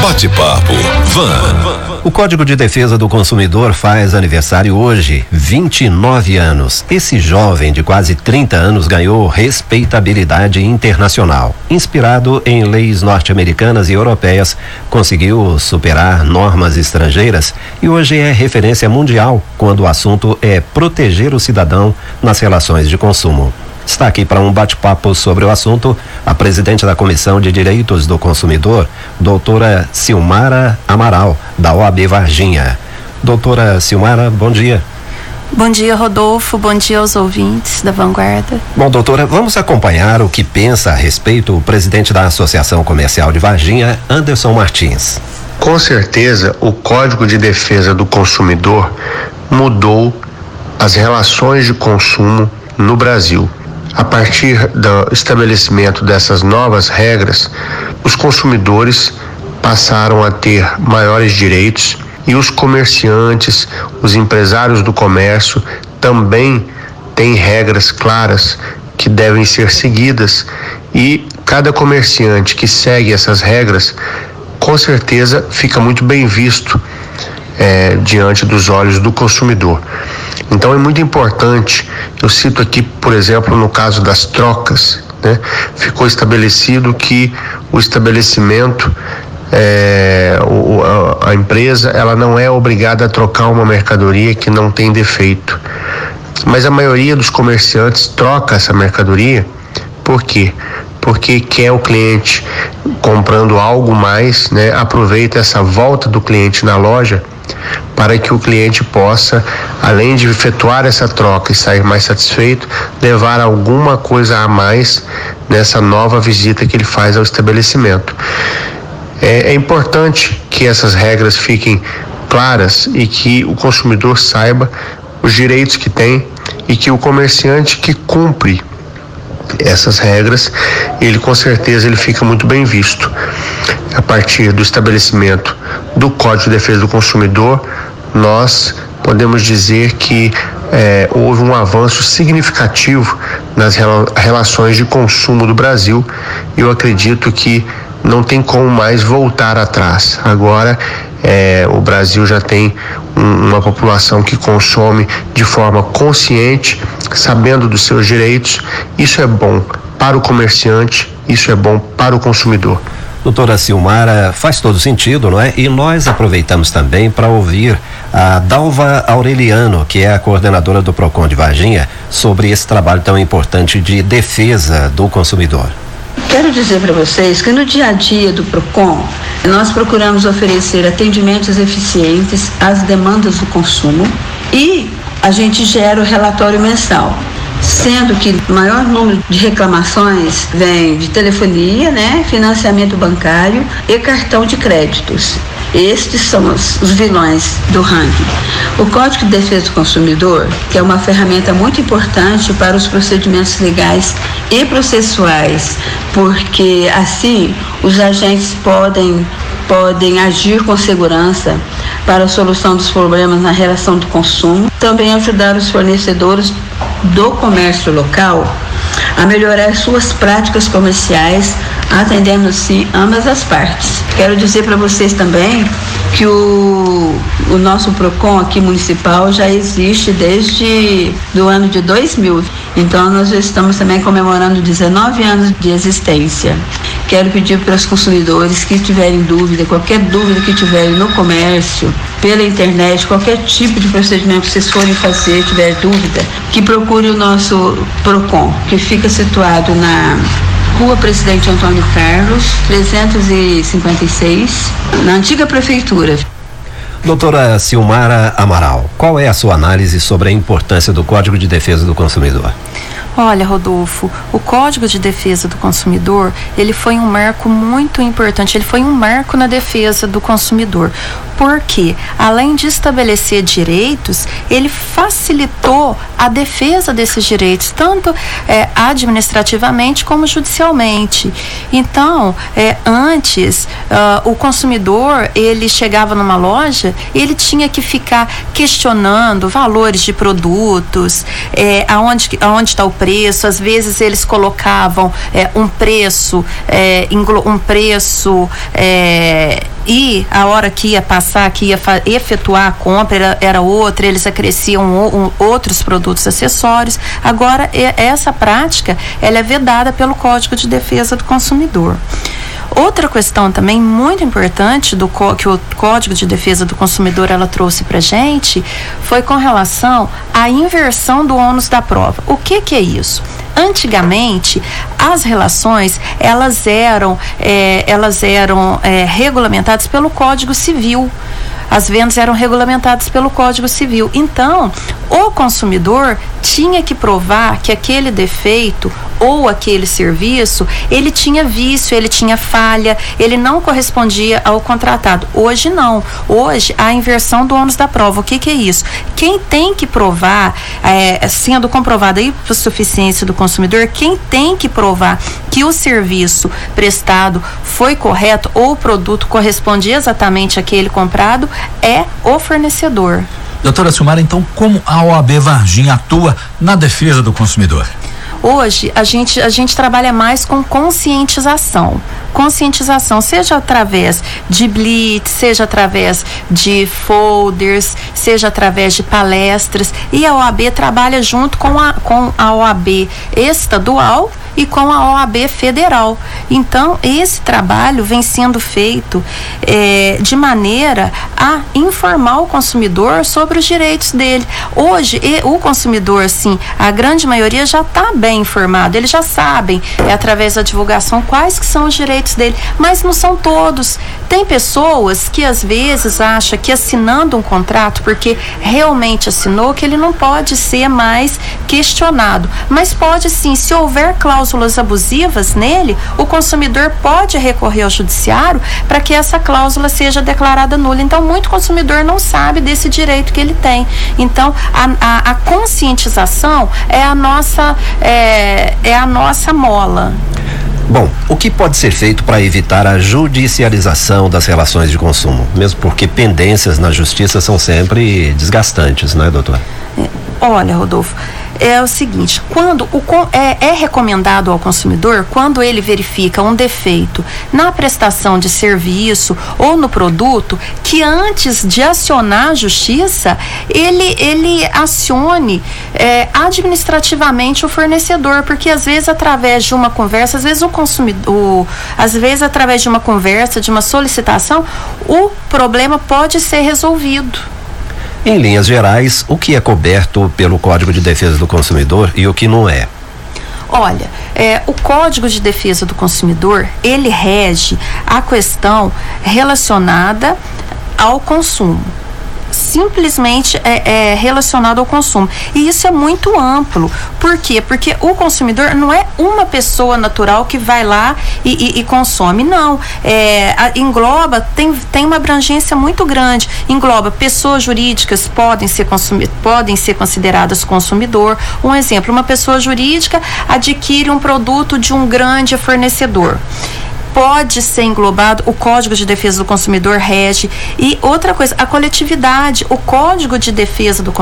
Bate-papo Van. O Código de Defesa do Consumidor faz aniversário hoje, 29 anos. Esse jovem de quase 30 anos ganhou respeitabilidade internacional. Inspirado em leis norte-americanas e europeias, conseguiu superar normas estrangeiras e hoje é referência mundial quando o assunto é proteger o cidadão nas relações de consumo. Está aqui para um bate-papo sobre o assunto a presidente da Comissão de Direitos do Consumidor, doutora Silmara Amaral, da OAB Varginha. Doutora Silmara, bom dia. Bom dia, Rodolfo. Bom dia aos ouvintes da Vanguarda. Bom, doutora, vamos acompanhar o que pensa a respeito o presidente da Associação Comercial de Varginha, Anderson Martins. Com certeza, o Código de Defesa do Consumidor mudou as relações de consumo no Brasil. A partir do estabelecimento dessas novas regras, os consumidores passaram a ter maiores direitos e os comerciantes, os empresários do comércio também têm regras claras que devem ser seguidas e cada comerciante que segue essas regras com certeza fica muito bem visto é, diante dos olhos do consumidor. Então é muito importante, eu cito aqui, por exemplo, no caso das trocas, né, ficou estabelecido que o estabelecimento é, o, a, a, empresa ela não é obrigada a trocar uma mercadoria que não tem defeito. Mas a maioria dos comerciantes troca essa mercadoria por quê? Porque quer o cliente comprando algo mais, né? Aproveita essa volta do cliente na loja para que o cliente possa, além de efetuar essa troca e sair mais satisfeito, levar alguma coisa a mais nessa nova visita que ele faz ao estabelecimento. É, é importante que essas regras fiquem claras e que o consumidor saiba os direitos que tem e que o comerciante que cumpre essas regras, ele com certeza ele fica muito bem visto. A partir do estabelecimento do Código de Defesa do Consumidor, nós podemos dizer que é, houve um avanço significativo nas rela relações de consumo do Brasil. Eu acredito que não tem como mais voltar atrás. Agora é, o Brasil já tem um, uma população que consome de forma consciente, sabendo dos seus direitos. Isso é bom para o comerciante, isso é bom para o consumidor. Doutora Silmara, faz todo sentido, não é? E nós aproveitamos também para ouvir a Dalva Aureliano, que é a coordenadora do PROCON de Varginha, sobre esse trabalho tão importante de defesa do consumidor. Quero dizer para vocês que no dia a dia do PROCON, nós procuramos oferecer atendimentos eficientes às demandas do consumo e a gente gera o relatório mensal sendo que o maior número de reclamações vem de telefonia, né, financiamento bancário e cartão de créditos. Estes são os, os, vilões do ranking. O Código de Defesa do Consumidor, que é uma ferramenta muito importante para os procedimentos legais e processuais, porque assim os agentes podem podem agir com segurança para a solução dos problemas na relação do consumo, também ajudar os fornecedores do comércio local a melhorar suas práticas comerciais, atendendo sim ambas as partes. Quero dizer para vocês também que o, o nosso PROCON aqui municipal já existe desde do ano de 2000. Então nós estamos também comemorando 19 anos de existência. Quero pedir para os consumidores que tiverem dúvida, qualquer dúvida que tiverem no comércio, pela internet, qualquer tipo de procedimento que vocês forem fazer, tiver dúvida, que procure o nosso PROCON, que fica situado na Rua Presidente Antônio Carlos, 356, na antiga prefeitura. Doutora Silmara Amaral, qual é a sua análise sobre a importância do Código de Defesa do Consumidor? Olha, Rodolfo, o Código de Defesa do Consumidor, ele foi um marco muito importante, ele foi um marco na defesa do consumidor. Porque, além de estabelecer direitos, ele facilitou a defesa desses direitos, tanto é, administrativamente como judicialmente. Então, é, antes, uh, o consumidor, ele chegava numa loja, ele tinha que ficar questionando valores de produtos, é, aonde está o preço preço, às vezes eles colocavam é, um preço, é, um preço é, e a hora que ia passar, que ia efetuar a compra era, era outra, eles acresciam um, outros produtos acessórios. Agora, essa prática ela é vedada pelo Código de Defesa do Consumidor. Outra questão também muito importante do que o Código de Defesa do Consumidor ela trouxe para gente foi com relação à inversão do ônus da prova. O que que é isso? Antigamente, as relações elas eram é, elas eram é, regulamentadas pelo Código Civil. As vendas eram regulamentadas pelo Código Civil. Então, o consumidor tinha que provar que aquele defeito ou aquele serviço, ele tinha vício, ele tinha falha, ele não correspondia ao contratado. Hoje não. Hoje a inversão do ônus da prova. O que, que é isso? Quem tem que provar, é, sendo comprovada por suficiência do consumidor, quem tem que provar que o serviço prestado foi correto ou o produto correspondia exatamente àquele comprado é o fornecedor. Doutora Silmara, então como a OAB Varginha atua na defesa do consumidor? Hoje a gente, a gente trabalha mais com conscientização. Conscientização, seja através de blitz, seja através de folders, seja através de palestras. E a OAB trabalha junto com a, com a OAB estadual e com a OAB federal. Então, esse trabalho vem sendo feito é, de maneira a informar o consumidor sobre os direitos dele. Hoje, o consumidor, assim, a grande maioria já está bem informado, eles já sabem, é, através da divulgação, quais que são os direitos dele, mas não são todos. Tem pessoas que às vezes acham que assinando um contrato, porque realmente assinou, que ele não pode ser mais questionado. Mas pode sim, se houver cláusula cláusulas abusivas nele, o consumidor pode recorrer ao judiciário para que essa cláusula seja declarada nula. Então, muito consumidor não sabe desse direito que ele tem. Então, a, a, a conscientização é a nossa é, é a nossa mola. Bom, o que pode ser feito para evitar a judicialização das relações de consumo? Mesmo porque pendências na justiça são sempre desgastantes, não é, doutor? Olha, Rodolfo, é o seguinte: quando o, é, é, recomendado ao consumidor, quando ele verifica um defeito na prestação de serviço ou no produto, que antes de acionar a justiça, ele, ele acione é, administrativamente o fornecedor, porque às vezes através de uma conversa, às vezes o consumidor, às vezes através de uma conversa, de uma solicitação, o problema pode ser resolvido. Em linhas gerais, o que é coberto pelo Código de Defesa do Consumidor e o que não é? Olha, é, o Código de Defesa do Consumidor ele rege a questão relacionada ao consumo simplesmente é, é, relacionado ao consumo. E isso é muito amplo. Por quê? Porque o consumidor não é uma pessoa natural que vai lá e, e, e consome. Não. É, a, engloba, tem, tem uma abrangência muito grande. Engloba pessoas jurídicas podem ser, consumi podem ser consideradas consumidor. Um exemplo, uma pessoa jurídica adquire um produto de um grande fornecedor pode ser englobado, o Código de Defesa do Consumidor rege. E outra coisa, a coletividade, o Código de Defesa do,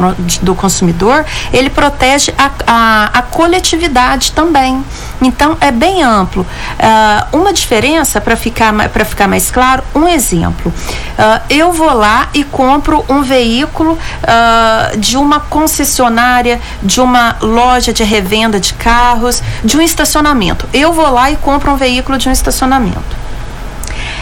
do Consumidor, ele protege a, a, a coletividade também. Então, é bem amplo. Uh, uma diferença, para ficar, ficar mais claro, um exemplo. Uh, eu vou lá e compro um veículo uh, de uma concessionária, de uma loja de revenda de carros, de um estacionamento. Eu vou lá e compro um veículo de um estacionamento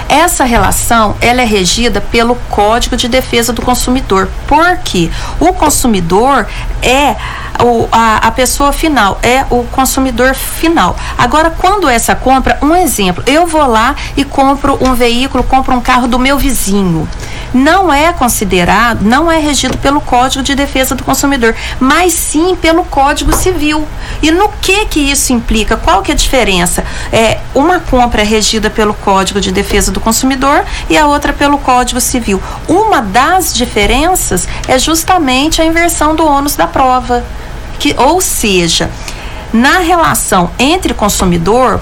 Essa relação ela é regida pelo Código de Defesa do Consumidor, porque o consumidor é o, a, a pessoa final, é o consumidor final. Agora, quando essa compra, um exemplo, eu vou lá e compro um veículo, compro um carro do meu vizinho não é considerado, não é regido pelo Código de Defesa do Consumidor, mas sim pelo Código Civil. E no que que isso implica? Qual que é a diferença? É, uma compra é regida pelo Código de Defesa do Consumidor e a outra pelo Código Civil. Uma das diferenças é justamente a inversão do ônus da prova. Que, ou seja, na relação entre consumidor,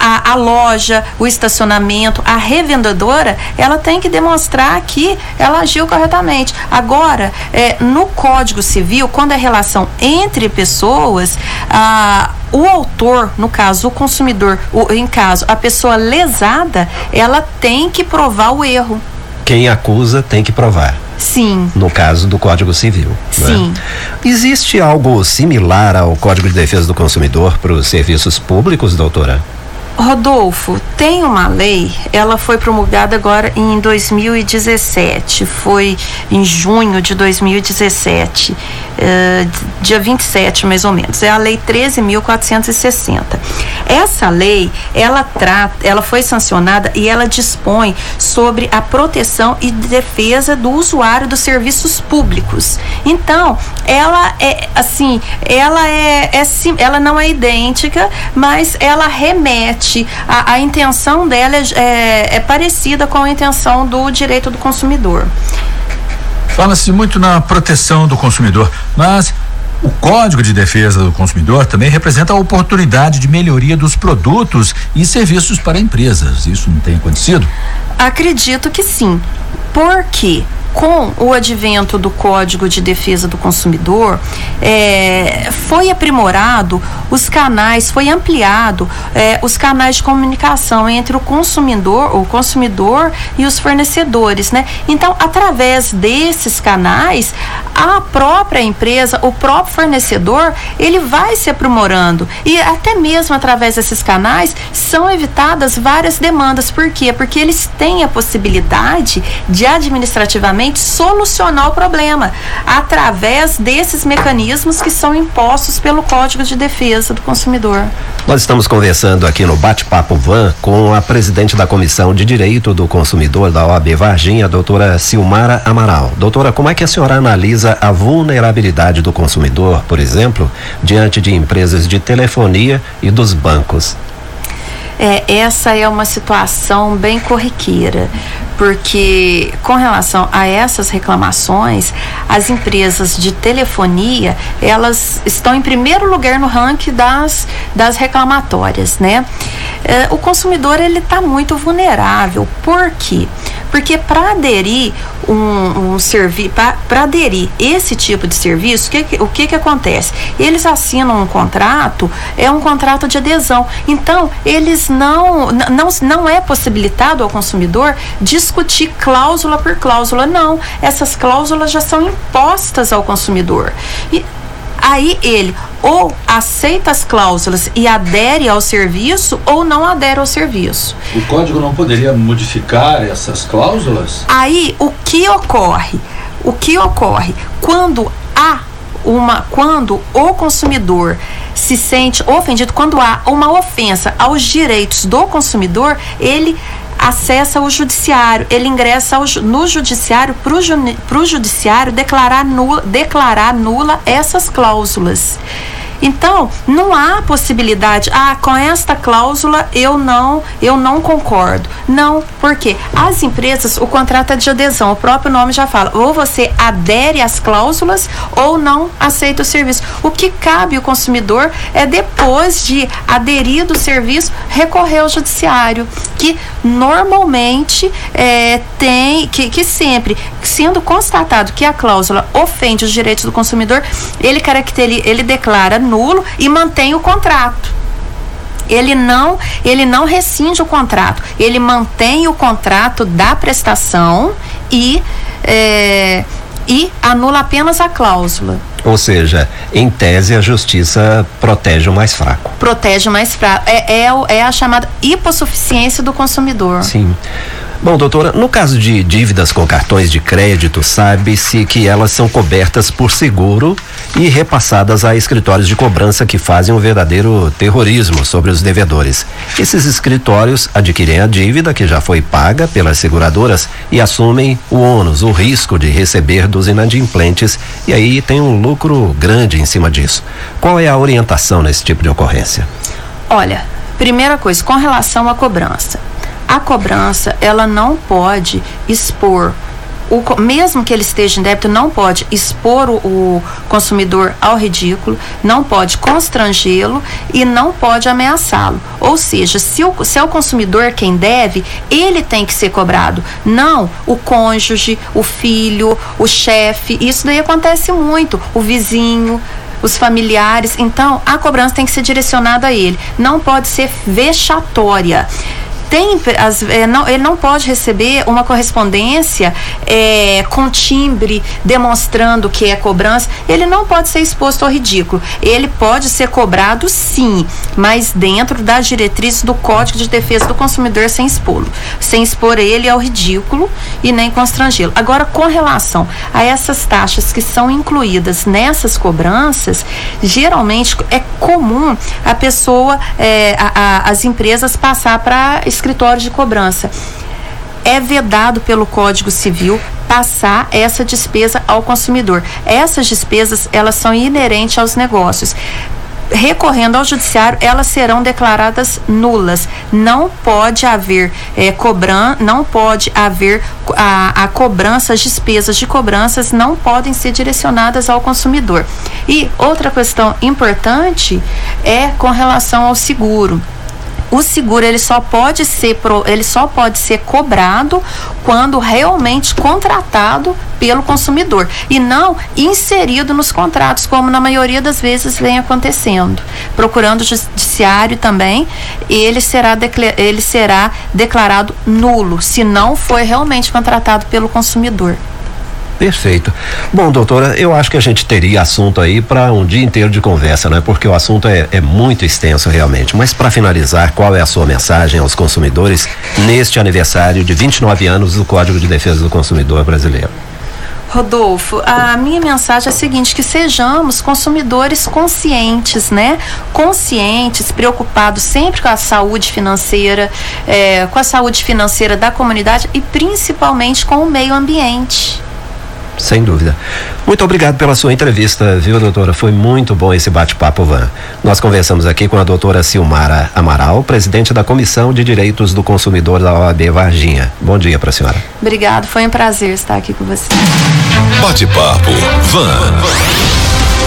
a, a loja, o estacionamento, a revendedora, ela tem que demonstrar que ela agiu corretamente. Agora, é, no Código Civil, quando é relação entre pessoas, a o autor, no caso, o consumidor, o, em caso, a pessoa lesada, ela tem que provar o erro. Quem acusa tem que provar. Sim. No caso do Código Civil. Né? Sim. Existe algo similar ao Código de Defesa do Consumidor para os serviços públicos, doutora? Rodolfo, tem uma lei, ela foi promulgada agora em 2017, foi em junho de 2017, uh, eh, dia 27 mais ou menos, é a lei 13.460. Essa lei, ela trata, ela foi sancionada e ela dispõe sobre a proteção e defesa do usuário dos serviços públicos. Então, ela é assim, ela é, é ela não é idêntica, mas ela remete a, a intenção dela é, é, é parecida com a intenção do direito do consumidor. Fala-se muito na proteção do consumidor, mas o Código de Defesa do Consumidor também representa a oportunidade de melhoria dos produtos e serviços para empresas. Isso não tem acontecido? Acredito que sim. Por quê? Com o advento do Código de Defesa do Consumidor, é, foi aprimorado os canais, foi ampliado é, os canais de comunicação entre o consumidor, o consumidor e os fornecedores, né? Então, através desses canais, a própria empresa, o próprio fornecedor, ele vai se aprimorando e até mesmo através desses canais são evitadas várias demandas. Por quê? Porque eles têm a possibilidade de administrativamente solucionar o problema através desses mecanismos que são impostos pelo Código de Defesa do Consumidor. Nós estamos conversando aqui no Bate-Papo Van com a presidente da Comissão de Direito do Consumidor da OAB Varginha, doutora Silmara Amaral. Doutora, como é que a senhora analisa a vulnerabilidade do consumidor, por exemplo, diante de empresas de telefonia e dos bancos? É, essa é uma situação bem corriqueira, porque com relação a essas reclamações, as empresas de telefonia, elas estão em primeiro lugar no ranking das, das reclamatórias, né? É, o consumidor, ele está muito vulnerável, por quê? Porque para aderir um, um serviço, para aderir esse tipo de serviço, que, o que que acontece? Eles assinam um contrato, é um contrato de adesão. Então, eles não, não, não é possibilitado ao consumidor discutir cláusula por cláusula, não. Essas cláusulas já são impostas ao consumidor. E aí ele ou aceita as cláusulas e adere ao serviço ou não adere ao serviço. O código não poderia modificar essas cláusulas? Aí o que ocorre? O que ocorre quando há uma quando o consumidor se sente ofendido, quando há uma ofensa aos direitos do consumidor, ele acessa o judiciário, ele ingressa no judiciário para o judiciário declarar nula, declarar nula essas cláusulas. Então, não há possibilidade, ah, com esta cláusula eu não, eu não concordo. Não, porque as empresas, o contrato é de adesão, o próprio nome já fala, ou você adere às cláusulas ou não aceita o serviço. O que cabe ao consumidor é depois de aderir do serviço, recorrer ao judiciário, que normalmente é, tem, que, que sempre, sendo constatado que a cláusula ofende os direitos do consumidor, ele caracteriza, ele declara nulo e mantém o contrato ele não ele não rescinde o contrato ele mantém o contrato da prestação e é, e anula apenas a cláusula ou seja, em tese a justiça protege o mais fraco. Protege o mais fraco. É, é, é a chamada hipossuficiência do consumidor. Sim. Bom, doutora, no caso de dívidas com cartões de crédito, sabe-se que elas são cobertas por seguro e repassadas a escritórios de cobrança que fazem um verdadeiro terrorismo sobre os devedores. Esses escritórios adquirem a dívida que já foi paga pelas seguradoras e assumem o ônus, o risco de receber dos inadimplentes e aí tem um lucro grande em cima disso. Qual é a orientação nesse tipo de ocorrência? Olha, primeira coisa, com relação à cobrança a cobrança ela não pode expor o, mesmo que ele esteja em débito, não pode expor o, o consumidor ao ridículo, não pode constrangê-lo e não pode ameaçá-lo. Ou seja, se, o, se é o consumidor quem deve, ele tem que ser cobrado, não o cônjuge, o filho, o chefe. Isso daí acontece muito. O vizinho, os familiares. Então, a cobrança tem que ser direcionada a ele. Não pode ser vexatória tem as, é, não, ele não pode receber uma correspondência é, com timbre demonstrando que é cobrança. Ele não pode ser exposto ao ridículo. Ele pode ser cobrado sim, mas dentro das diretrizes do Código de Defesa do Consumidor sem expô-lo, sem expor ele ao ridículo e nem constrangê-lo. Agora, com relação a essas taxas que são incluídas nessas cobranças, geralmente é comum a pessoa, é, a, a, as empresas passar para escritório de cobrança. É vedado pelo Código Civil passar essa despesa ao consumidor. Essas despesas, elas são inerentes aos negócios recorrendo ao judiciário, elas serão declaradas nulas. Não pode haver é, cobran, não pode haver a, a cobrança, as despesas de cobranças não podem ser direcionadas ao consumidor. E outra questão importante é com relação ao seguro o seguro ele só pode ser pro, ele só pode ser cobrado quando realmente contratado pelo consumidor e não inserido nos contratos como na maioria das vezes vem acontecendo. Procurando o judiciário também ele será ele será declarado nulo se não foi realmente contratado pelo consumidor Perfeito. Bom, doutora, eu acho que a gente teria assunto aí para um dia inteiro de conversa, né? Porque o assunto é, é muito extenso realmente. Mas para finalizar, qual é a sua mensagem aos consumidores neste aniversário de 29 anos do Código de Defesa do Consumidor Brasileiro? Rodolfo, a minha mensagem é a seguinte: que sejamos consumidores conscientes, né? Conscientes, preocupados sempre com a saúde financeira, é, com a saúde financeira da comunidade e principalmente com o meio ambiente. Sem dúvida. Muito obrigado pela sua entrevista, viu, doutora? Foi muito bom esse bate-papo, Van. Nós conversamos aqui com a doutora Silmara Amaral, presidente da Comissão de Direitos do Consumidor da OAB Varginha. Bom dia para a senhora. Obrigado, foi um prazer estar aqui com você. Bate-papo, Van.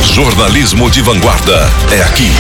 Jornalismo de vanguarda é aqui.